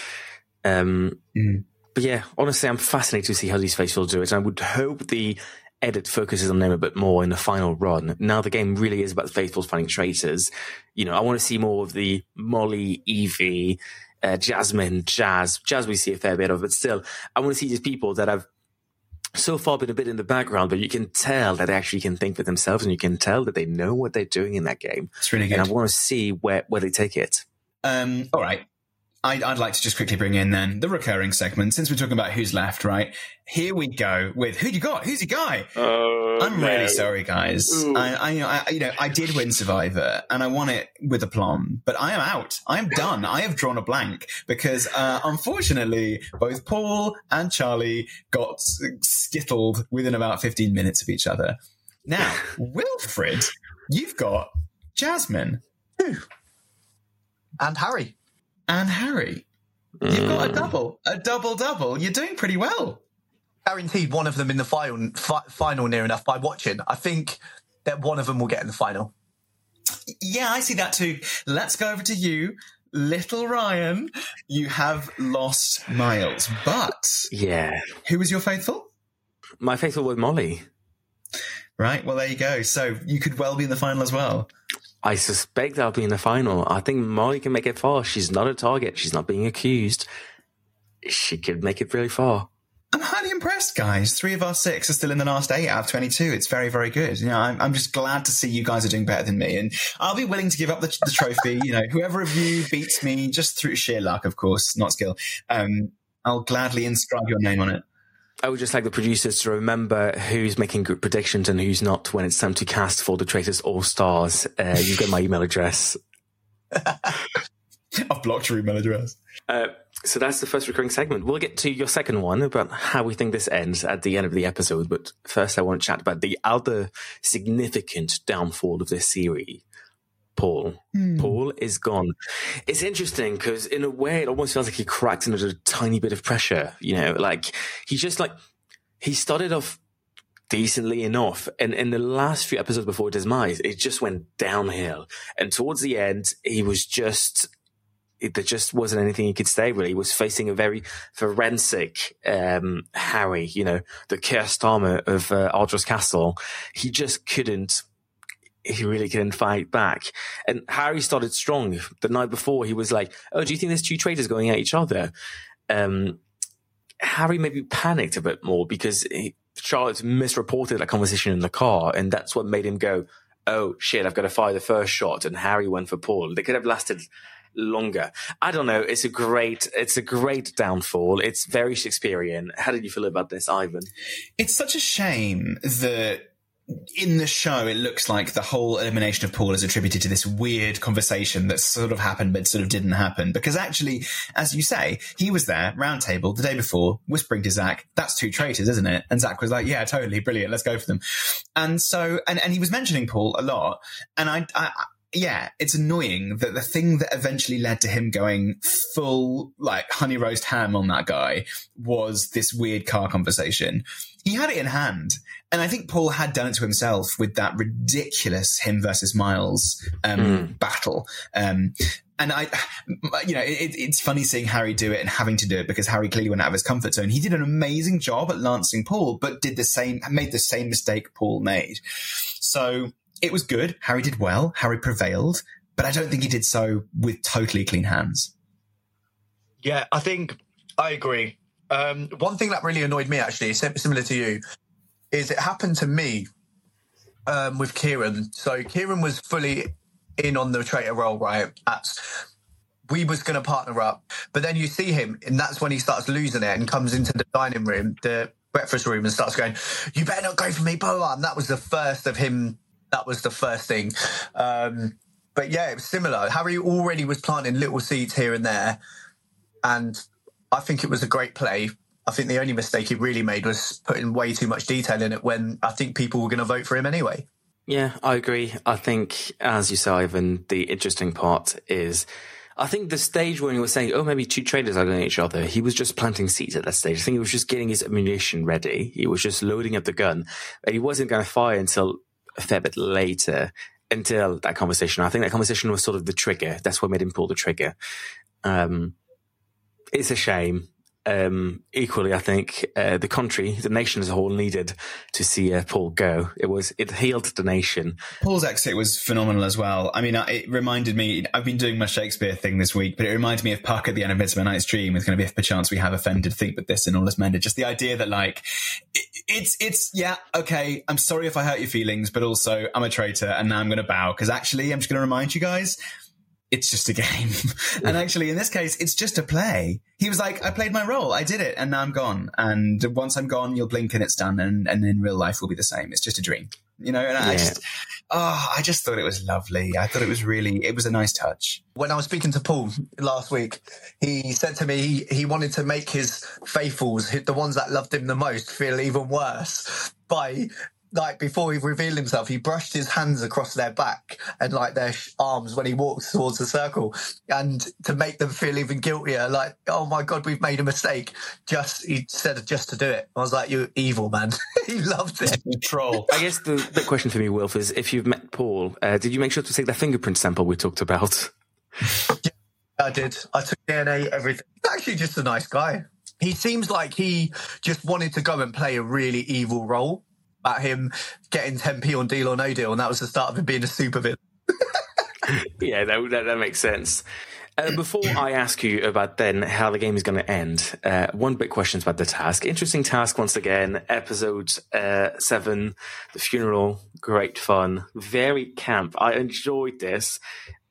Um, mm. But yeah, honestly, I'm fascinated to see how these will do it. And I would hope the edit focuses on them a bit more in the final run. Now the game really is about the faithfuls finding traitors. You know, I want to see more of the Mollie, Evie, uh, Jasmine, Jaz. Jaz we see a fair bit of, but still, I want to see these people that have so far been a bit in the background, but you can tell that they actually can think for themselves and you can tell that they know what they're doing in that game. It's really good. And I want to see where, where they take it. Um, all right. I'd, I'd, like to just quickly bring in then the recurring segment. Since we're talking about who's left, right? Here we go with who you got? Who's your guy? Oh, I'm no. really sorry, guys. I, I, I, you know, I did win Survivor, and I won it with aplomb. But I am out. I am done. I have drawn a blank because, uh, unfortunately, both Paul and Charlie got skittled within about 15 minutes of each other. Now, Wilfred, you've got Jasmine, and Harry and Harry. You've got a mm. double, a double double. You're doing pretty well. Guaranteed one of them in the final, fi- final near enough by watching. I think that one of them will get in the final. Yeah, I see that too. Let's go over to you, little Rayan. You have lost Miles, but yeah, who was your faithful? My faithful was Mollie. Right. Well, there you go. So you could well be in the final as well. I suspect I'll be in the final. I think Mollie can make it far. She's not a target. She's not being accused. She could make it really far. I'm highly impressed, guys. Three of our six are still in the last eight out of 22. It's very, very good. You know, I'm, I'm just glad to see you guys are doing better than me. And I'll be willing to give up the, the trophy. you know, whoever of you beats me, just through sheer luck, of course, not skill, um, I'll gladly inscribe your name on it. I would just like the producers to remember who's making good predictions and who's not when it's time to cast for the Traitors All Stars. Uh, you've got my email address. I've blocked your email address. Uh, so that's the first recurring segment. We'll get to your second one about how we think this ends at the end of the episode. But first, I want to chat about the other significant downfall of this series. Paul. Hmm. Paul is gone. It's interesting because in a way, it almost feels like he cracked under a tiny bit of pressure. You know, like he just like he started off decently enough, and in the last few episodes before his demise, it just went downhill. And towards the end, he was just. It, there just wasn't anything he could say really. He was facing a very forensic um, Harry, you know, the Keir Starmer of uh, Ardross Castle. He just couldn't he really couldn't fight back. And Harry started strong. The night before, he was like, "Oh, do you think there's two traitors going at each other?" Um, Harry maybe panicked a bit more because he, Charlotte misreported that conversation in the car, and that's what made him go, "Oh shit, I've got to fire the first shot." And Harry went for Paul. They could have lasted longer. I don't know. It's a great, it's a great downfall. It's very Shakespearean. How did you feel about this, Ivan? It's such a shame that in the show, it looks like the whole elimination of Paul is attributed to this weird conversation that sort of happened, but sort of didn't happen. Because actually, as you say, he was there, round table, the day before, whispering to Zach, that's two traitors, isn't it? And Zach was like, yeah, totally, brilliant, let's go for them. And so, and, and he was mentioning Paul a lot. And I, I yeah, it's annoying that the thing that eventually led to him going full like honey roast ham on that guy was this weird car conversation. He had it in hand. And I think Paul had done it to himself with that ridiculous him versus Miles um, mm. battle. Um, and I, you know, it, it's funny seeing Harry do it and having to do it because Harry clearly went out of his comfort zone. He did an amazing job at lancing Paul, but did the same, made the same mistake Paul made. So it was good. Harry did well. Harry prevailed, but I don't think he did so with totally clean hands. Yeah, I think I agree. Um, one thing that really annoyed me, actually, similar to you, is it happened to me um, with Kieran. So Kieran was fully in on the traitor role, right? That's we was going to partner up, but then you see him, and that's when he starts losing it and comes into the dining room, the breakfast room, and starts going, "You better not go for me, blah blah." And that was the first of him that was the first thing. Um, but yeah, it was similar. Harry already was planting little seeds here and there, and I think it was a great play. I think the only mistake he really made was putting way too much detail in it when I think people were going to vote for him anyway. Yeah, I agree. I think, as you say, Ivan, the interesting part is. I think the stage when he was saying, "Oh, maybe two traders are going at each other," he was just planting seeds at that stage. I think he was just getting his ammunition ready. He was just loading up the gun, he wasn't going to fire until a fair bit later until that conversation. I think that conversation was sort of the trigger. That's what made him pull the trigger. Um, it's a shame um, equally, I think uh, the country, the nation as a whole, needed to see uh, Paul go. It was it healed the nation. Paul's exit was phenomenal as well. I mean, it reminded me. I've been doing my Shakespeare thing this week, but it reminded me of Puck at the end of Midsummer Night's Dream. It's going to be if perchance we have offended, think but this and all is mended. Just the idea that like it, it's it's yeah okay. I'm sorry if I hurt your feelings, but also I'm a traitor, and now I'm going to bow because actually I'm just going to remind you guys it's just a game. and actually, in this case, it's just a play. He was like, I played my role. I did it. And now I'm gone. And once I'm gone, you'll blink and it's done. And, and in real life will be the same. It's just a dream, you know? And yeah. I just, oh, I just thought it was lovely. I thought it was really, it was a nice touch. When I was speaking to Paul last week, he said to me he, he wanted to make his faithfuls, the ones that loved him the most, feel even worse by like before he revealed himself, he brushed his hands across their back and like their arms when he walked towards the circle, and to make them feel even guiltier. Like, oh my god, we've made a mistake. Just he said just to do it. I was like, you're evil, man. he loved it. Troll. I guess the, the question for me, Wilf, is if you've met Paul, uh, did you make sure to take that fingerprint sample we talked about? yeah, I did. I took DNA, everything. Actually, just a nice guy. He seems like he just wanted to go and play a really evil role about him getting 10p on Deal or No Deal, and that was the start of him being a super villain. yeah, that, that, that, makes sense. Uh, before I ask you about then how the game is going to end, uh, one big question about the task. Interesting task once again. Episode uh, seven, the funeral, great fun, very camp. I enjoyed this.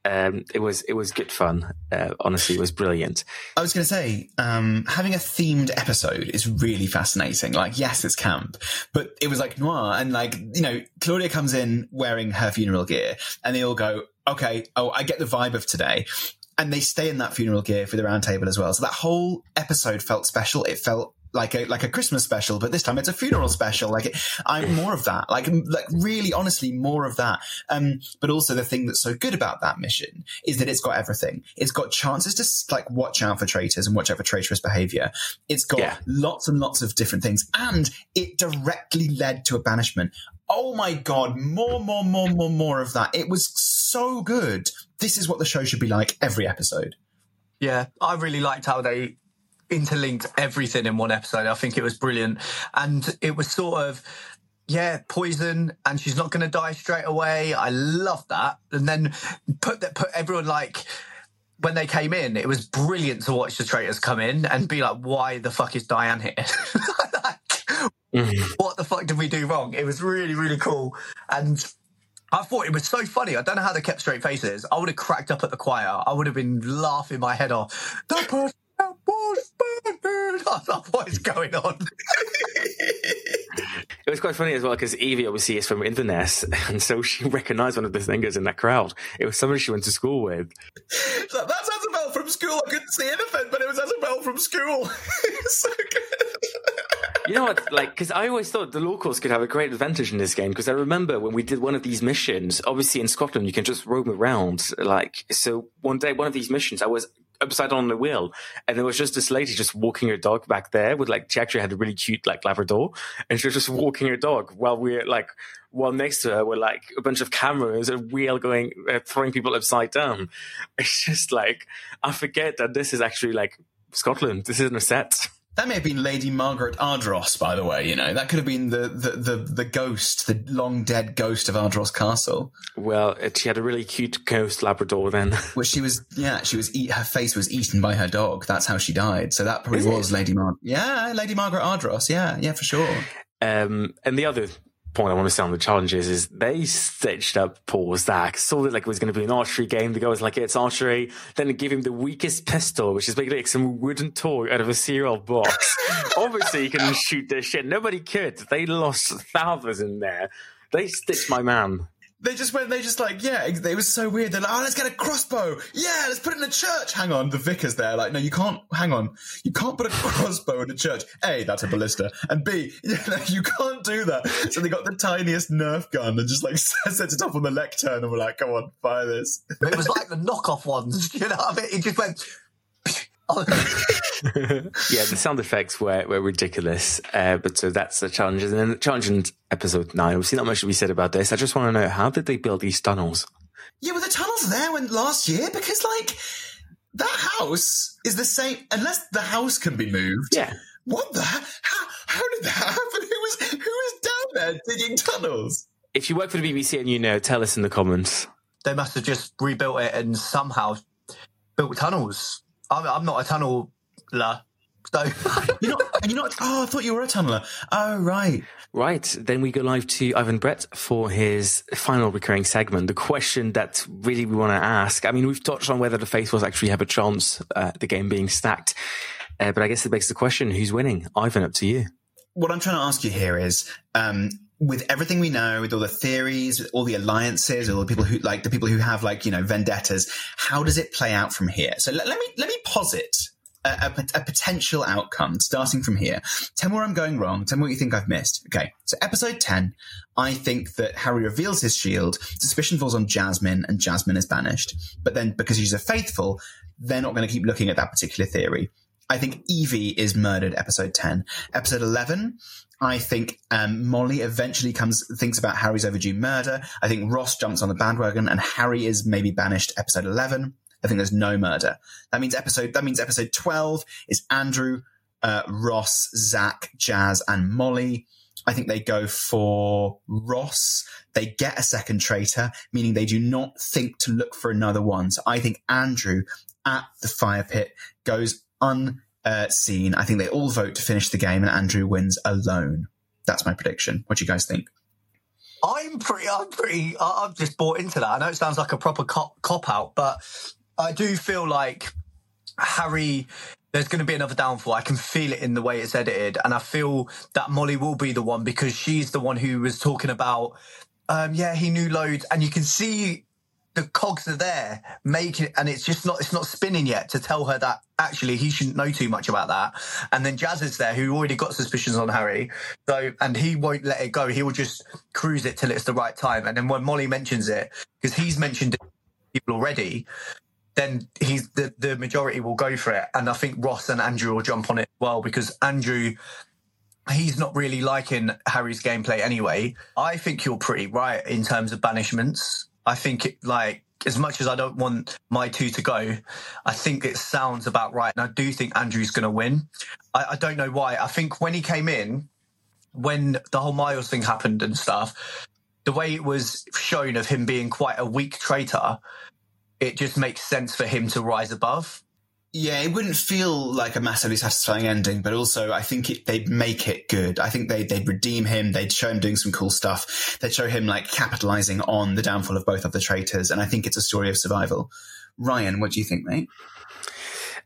Um, it was it was good fun. Uh, honestly, it was brilliant. I was going to say, um, having a themed episode is really fascinating. Like, yes, it's camp, but it was like noir, and like you know, Claudia comes in wearing her funeral gear, and they all go, "Okay, oh, I get the vibe of today." And they stay in that funeral gear for the round table as well. So that whole episode felt special. It felt like a like a Christmas special, but this time it's a funeral special. Like I'm more of that. Like like really, honestly, more of that. Um, but also the thing that's so good about that mission is that it's got everything. It's got chances to like watch out for traitors and watch out for traitorous behavior. It's got yeah. lots and lots of different things, and it directly led to a banishment. Oh my god, more, more, more, more, more of that. It was so good. This is what the show should be like every episode. Yeah, I really liked how they interlinked everything in one episode. I think it was brilliant. And it was sort of, yeah, poison, and she's not going to die straight away. I love that. And then put that, put everyone like, when they came in, it was brilliant to watch the traitors come in and be like, why the fuck is Diane here? mm-hmm. What the fuck did we do wrong? It was really, really cool. And I thought it was so funny. I don't know how they kept straight faces. I would have cracked up at the choir. I would have been laughing my head off. Was what is going on? it was quite funny as well because Evie obviously is from Inverness, and so she recognised one of the singers in that crowd. It was somebody she went to school with. So that's Isabel from school. I couldn't see anything, but it was Isabel from school. so good. You know what? Like, because I always thought the locals could have a great advantage in this game. Because I remember when we did one of these missions. Obviously, in Scotland, you can just roam around. Like, so one day, one of these missions, I was upside down on the wheel, and there was just this lady just walking her dog back there with like she actually had a really cute like Labrador, and she was just walking her dog while we're like while next to her were like a bunch of cameras, a wheel going uh, throwing people upside down. It's just like I forget that this is actually like Scotland. This isn't a set. That may have been Lady Margaret Ardross, by the way. You know, that could have been the, the, the, the ghost, the long dead ghost of Ardross Castle. Well, it, she had a really cute ghost Labrador then. Which she was, yeah, she was, eat, her face was eaten by her dog. That's how she died. So that probably Is was it? Lady Margaret. yeah, Lady Margaret Ardross. Yeah, yeah, for sure. Um, and the other point I want to say on the challenges is they stitched up Paul Zach, saw it like it was going to be an archery game. The guy was like, it's archery. Then they give him the weakest pistol, which is basically like some wooden toy out of a cereal box. Obviously, he can shoot this shit. Nobody could. They lost thousands in there. They stitched my man. They just went, they just like, yeah, it, it was so weird. They're like, oh, let's get a crossbow. Yeah, let's put it in a church. Hang on. The vicar's there. Like, no, you can't, hang on. You can't put a crossbow in a church. A, that's a ballista. And B, you, know, you can't do that. So they got the tiniest Nerf gun and just like set it up on the lectern and we're like, come on, fire this. It was like the knockoff ones, you know what I mean? It just went. Yeah, the sound effects were, were ridiculous. Uh, but so that's the challenge. And then the challenge in episode nine, we've seen not much to be said about this. I just want to know how did they build these tunnels? Yeah, were the tunnels there when last year because like that house is the same unless the house can be moved. Yeah. What the? How, how did that happen? Who was who was down there digging tunnels? If you work for the BBC and you know, tell us in the comments. they must have just rebuilt it and somehow built tunnels. I'm, I'm not a tunneler, so You're not. You're not. Oh, I thought you were a tunneler. Oh, right. Right. Then we go live to Ivan Brett for his final recurring segment. The question that really we want to ask. I mean, we've touched on whether the Faithfuls actually have a chance, uh, the game being stacked. Uh, but I guess it begs the question, who's winning? Ivan, up to you. What I'm trying to ask you here is, um, with everything we know, with all the theories, with all the alliances, all the people who like the people who have like you know vendettas, how does it play out from here? So let, let me let me posit a, a, a potential outcome starting from here. Tell me where I'm going wrong. Tell me what you think I've missed. Okay, so episode ten, I think that Harry reveals his shield. Suspicion falls on Jasmine, and Jasmine is banished. But then because she's a faithful, they're not going to keep looking at that particular theory. I think Evie is murdered episode 10. Episode 11, I think um, Mollie eventually comes, thinks about Harry's overdue murder. I think Ross jumps on the bandwagon and Harry is maybe banished episode 11. I think there's no murder. That means episode, that means episode 12 is Andrew, uh, Ross, Zach, Jaz, and Mollie. I think they go for Ross. They get a second traitor, meaning they do not think to look for another one. So I think Andrew at the fire pit goes unseen. I think they all vote to finish the game and Andrew wins alone. That's my prediction. What do you guys think? I'm pretty, I'm pretty, I've just bought into that. I know it sounds like a proper cop, cop out, but I do feel like Harry, there's going to be another downfall. I can feel it in the way it's edited. And I feel that Mollie will be the one because she's the one who was talking about, um, yeah, he knew loads. And you can see the cogs are there making and it's just not, it's not spinning yet to tell her that actually he shouldn't know too much about that. And then Jaz is there who already got suspicions on Harry. So, and he won't let it go. He will just cruise it till it's the right time. And then when Mollie mentions it, because he's mentioned it people already, then he's the, the majority will go for it. And I think Ross and Andrew will jump on it as well because Andrew, he's not really liking Harry's gameplay anyway. I think you're pretty right in terms of banishments. I think it, like as much as I don't want my two to go, I think it sounds about right. And I do think Andrew's going to win. I, I don't know why. I think when he came in, when the whole Miles thing happened and stuff, the way it was shown of him being quite a weak traitor, it just makes sense for him to rise above. Yeah, it wouldn't feel like a massively satisfying ending, but also I think it, they'd make it good. I think they, they'd redeem him. They'd show him doing some cool stuff. They'd show him like capitalizing on the downfall of both of the traitors. And I think it's a story of survival. Rayan, what do you think, mate?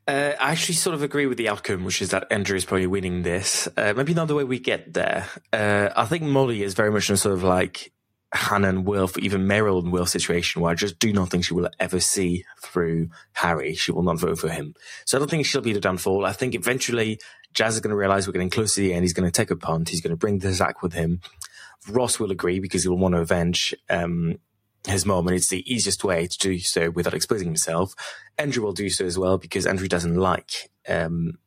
Uh, I actually sort of agree with the outcome, which is that Andrew is probably winning this. Uh, maybe not the way we get there. Uh, I think Mollie is very much in a sort of like Hannah and Wilf, even Meryl and Will situation where I just do not think she will ever see through Harry. She will not vote for him. So I don't think she'll be the downfall. I think eventually Jaz is going to realize we're getting close to the end. He's going to take a punt. He's going to bring the Zach with him. Ross will agree because he will want to avenge um, his mom, and it's the easiest way to do so without exposing himself. Andrew will do so as well because Andrew doesn't like um,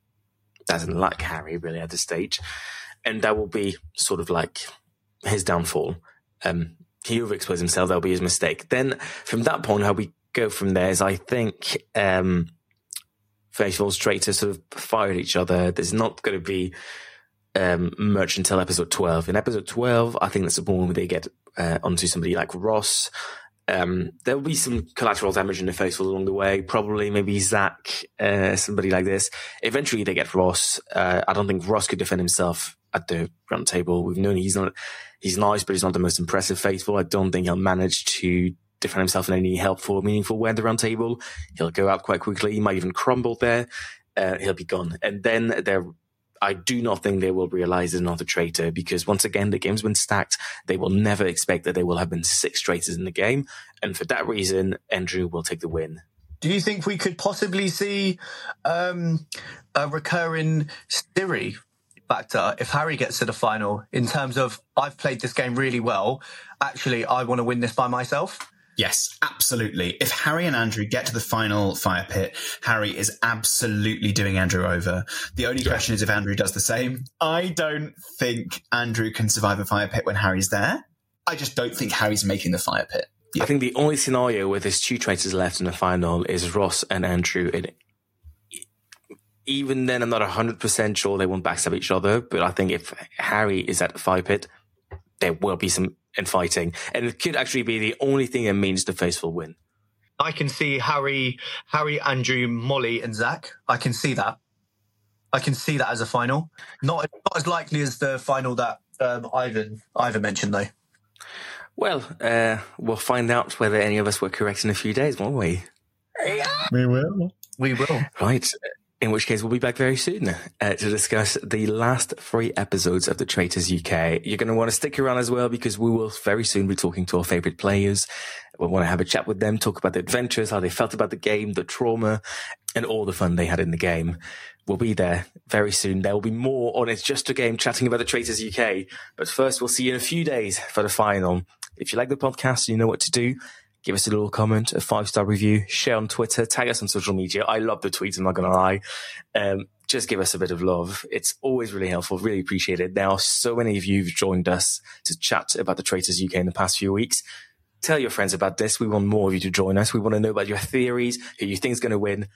doesn't like Harry really at this stage, and that will be sort of like his downfall. Um, he overexposed himself. That'll be his mistake. Then from that point, how we go from there is, I think, um, Faithful's traitors sort of fire at each other. There's not going to be um, much until episode 12. In episode 12, I think that's the point where they get uh, onto somebody like Ross. Um, there'll be some collateral damage in the faithful along the way. Probably maybe Zach, uh, somebody like this. Eventually they get Ross. Uh, I don't think Ross could defend himself at the round table. We've known he's not, he's nice, but he's not the most impressive faithful. I don't think he'll manage to defend himself in any helpful, meaningful way at the round table. He'll go out quite quickly. He might even crumble there. Uh, he'll be gone. And then there I do not think they will realize there's not a traitor because once again, the game's been stacked. They will never expect that there will have been six traitors in the game. And for that reason, Andrew will take the win. Do you think we could possibly see um, a recurring Siri factor if Harry gets to the final in terms of I've played this game really well. Actually, I want to win this by myself. Yes, absolutely. If Harry and Andrew get to the final fire pit, Harry is absolutely doing Andrew over. The only yeah. question is if Andrew does the same. I don't think Andrew can survive a fire pit when Harry's there. I just don't think Harry's making the fire pit. Yeah. I think the only scenario where there's two traitors left in the final is Ross and Andrew. And even then, I'm not 100% sure they won't backstab each other. But I think if Harry is at the fire pit, there will be some infighting. and it could actually be the only thing that means the faithful win. I can see Harry, Harry, Andrew, Mollie, and Zach. I can see that. I can see that as a final. Not not as likely as the final that um, Ivan Ivan mentioned, though. Well, uh, we'll find out whether any of us were correct in a few days, won't we? Yeah. We will. We will. Right in which case we'll be back very soon uh, to discuss the last three episodes of the Traitors UK. You're going to want to stick around as well because we will very soon be talking to our favorite players. We want to have a chat with them, talk about the adventures, how they felt about the game, the trauma, and all the fun they had in the game. We'll be there very soon. There will be more on It's Just a Game chatting about the Traitors UK. But first, we'll see you in a few days for the final. If you like the podcast, you know what to do give us a little comment, a five star review, share on Twitter, tag us on social media. I love the tweets. I'm not going to lie. Um, just give us a bit of love. It's always really helpful. Really appreciate it. Now, so many of you have joined us to chat about the Traitors UK in the past few weeks. Tell your friends about this. We want more of you to join us. We want to know about your theories, who you think is going to win.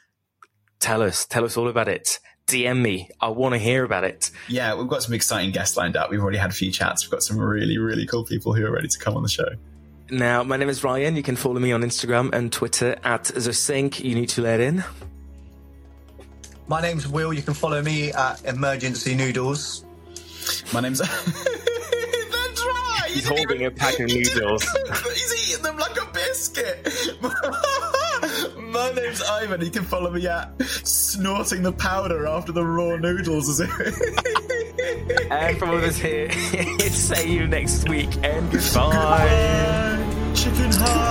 Tell us. Tell us all about it. DM me. I want to hear about it. Yeah, we've got some exciting guests lined up. We've already had a few chats. We've got some really, really cool people who are ready to come on the show. Now, my name is Rayan. You can follow me on Instagram and Twitter at the sink. You need to let in. My name's Will. You can follow me at Emergency Noodles. My name's. That's right. He's, He's holding even... a pack of noodles. He's eating them like a biscuit. My name's Ivan. You can follow me at snorting the powder after the raw noodles. Is it? and from all of us here, it's see you next week and goodbye. goodbye chicken high.